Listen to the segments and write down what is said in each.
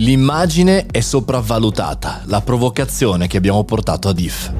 L'immagine è sopravvalutata, la provocazione che abbiamo portato ad IF.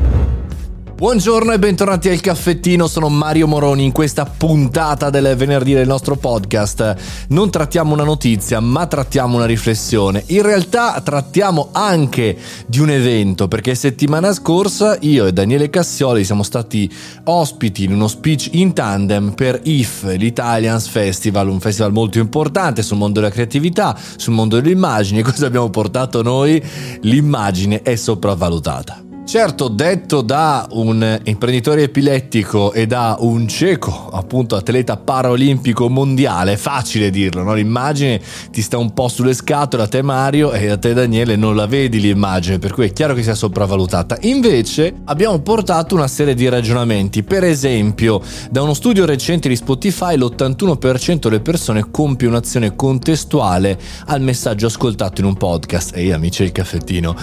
Buongiorno e bentornati al caffettino, sono Mario Moroni. In questa puntata del venerdì del nostro podcast non trattiamo una notizia, ma trattiamo una riflessione. In realtà trattiamo anche di un evento, perché settimana scorsa io e Daniele Cassioli siamo stati ospiti in uno speech in tandem per IF, l'Italians Festival, un festival molto importante sul mondo della creatività, sul mondo dell'immagine. Cosa abbiamo portato noi? L'immagine è sopravvalutata. Certo, detto da un imprenditore epilettico e da un cieco, appunto atleta paraolimpico mondiale, è facile dirlo, no? l'immagine ti sta un po' sulle scatole a te Mario e a te Daniele non la vedi l'immagine, per cui è chiaro che sia sopravvalutata. Invece abbiamo portato una serie di ragionamenti, per esempio da uno studio recente di Spotify l'81% delle persone compie un'azione contestuale al messaggio ascoltato in un podcast. Ehi amici il caffettino,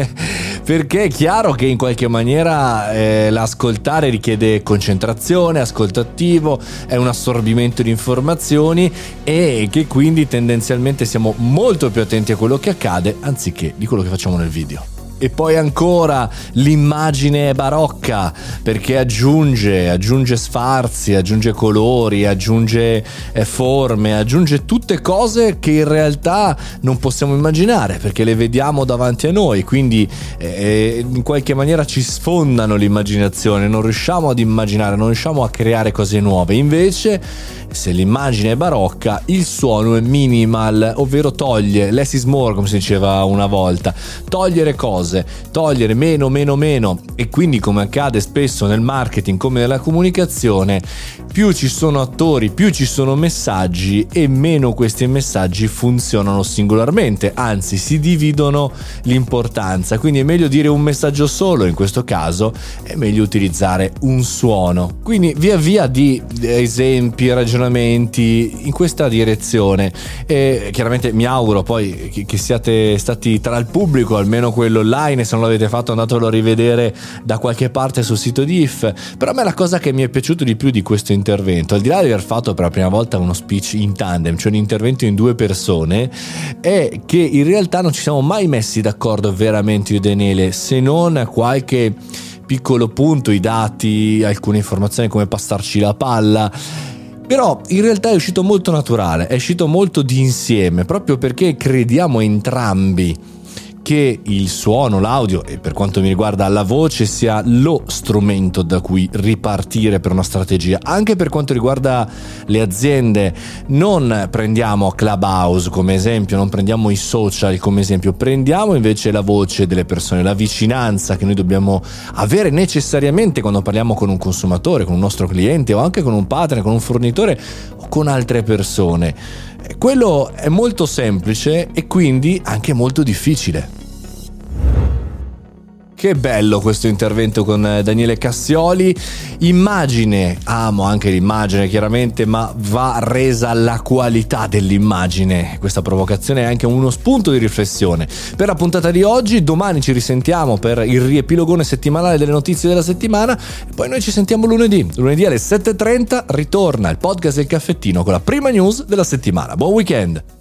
perché è chiaro chiaro che in qualche maniera eh, l'ascoltare richiede concentrazione, ascolto attivo, è un assorbimento di informazioni e che quindi tendenzialmente siamo molto più attenti a quello che accade anziché di quello che facciamo nel video. E poi ancora l'immagine barocca perché aggiunge, aggiunge sfarzi, aggiunge colori, aggiunge eh, forme, aggiunge tutte cose che in realtà non possiamo immaginare perché le vediamo davanti a noi, quindi eh, in qualche maniera ci sfondano l'immaginazione, non riusciamo ad immaginare, non riusciamo a creare cose nuove. Invece se l'immagine è barocca, il suono è minimal, ovvero toglie, less is more come si diceva una volta, togliere cose, togliere meno, meno, meno. E quindi come accade spesso nel marketing come nella comunicazione, più ci sono attori, più ci sono messaggi e meno questi messaggi funzionano singolarmente, anzi si dividono l'importanza, quindi è meglio dire un messaggio solo in questo caso, è meglio utilizzare un suono. Quindi via via di esempi, ragionamenti, in questa direzione. E chiaramente mi auguro poi che siate stati tra il pubblico, almeno quello online, se non l'avete fatto andatelo a rivedere da qualche parte sul sito di IF, però a me la cosa che mi è piaciuto di più di questo intervento, al di là di aver fatto per la prima volta uno speech in tandem, cioè un intervento in due persone, è che in realtà non ci siamo mai messi d'accordo veramente io e Daniele, se non qualche piccolo punto, i dati, alcune informazioni come passarci la palla. Però in realtà è uscito molto naturale, è uscito molto di insieme, proprio perché crediamo entrambi che il suono, l'audio e per quanto mi riguarda la voce sia lo strumento da cui ripartire per una strategia. Anche per quanto riguarda le aziende, non prendiamo Clubhouse come esempio, non prendiamo i social come esempio, prendiamo invece la voce delle persone, la vicinanza che noi dobbiamo avere necessariamente quando parliamo con un consumatore, con un nostro cliente o anche con un partner, con un fornitore o con altre persone. Quello è molto semplice e quindi anche molto difficile. Che bello questo intervento con eh, Daniele Cassioli. Immagine, amo anche l'immagine chiaramente, ma va resa la qualità dell'immagine. Questa provocazione è anche uno spunto di riflessione. Per la puntata di oggi, domani ci risentiamo per il riepilogone settimanale delle notizie della settimana e poi noi ci sentiamo lunedì. Lunedì alle 7.30 ritorna il podcast del caffettino con la prima news della settimana. Buon weekend!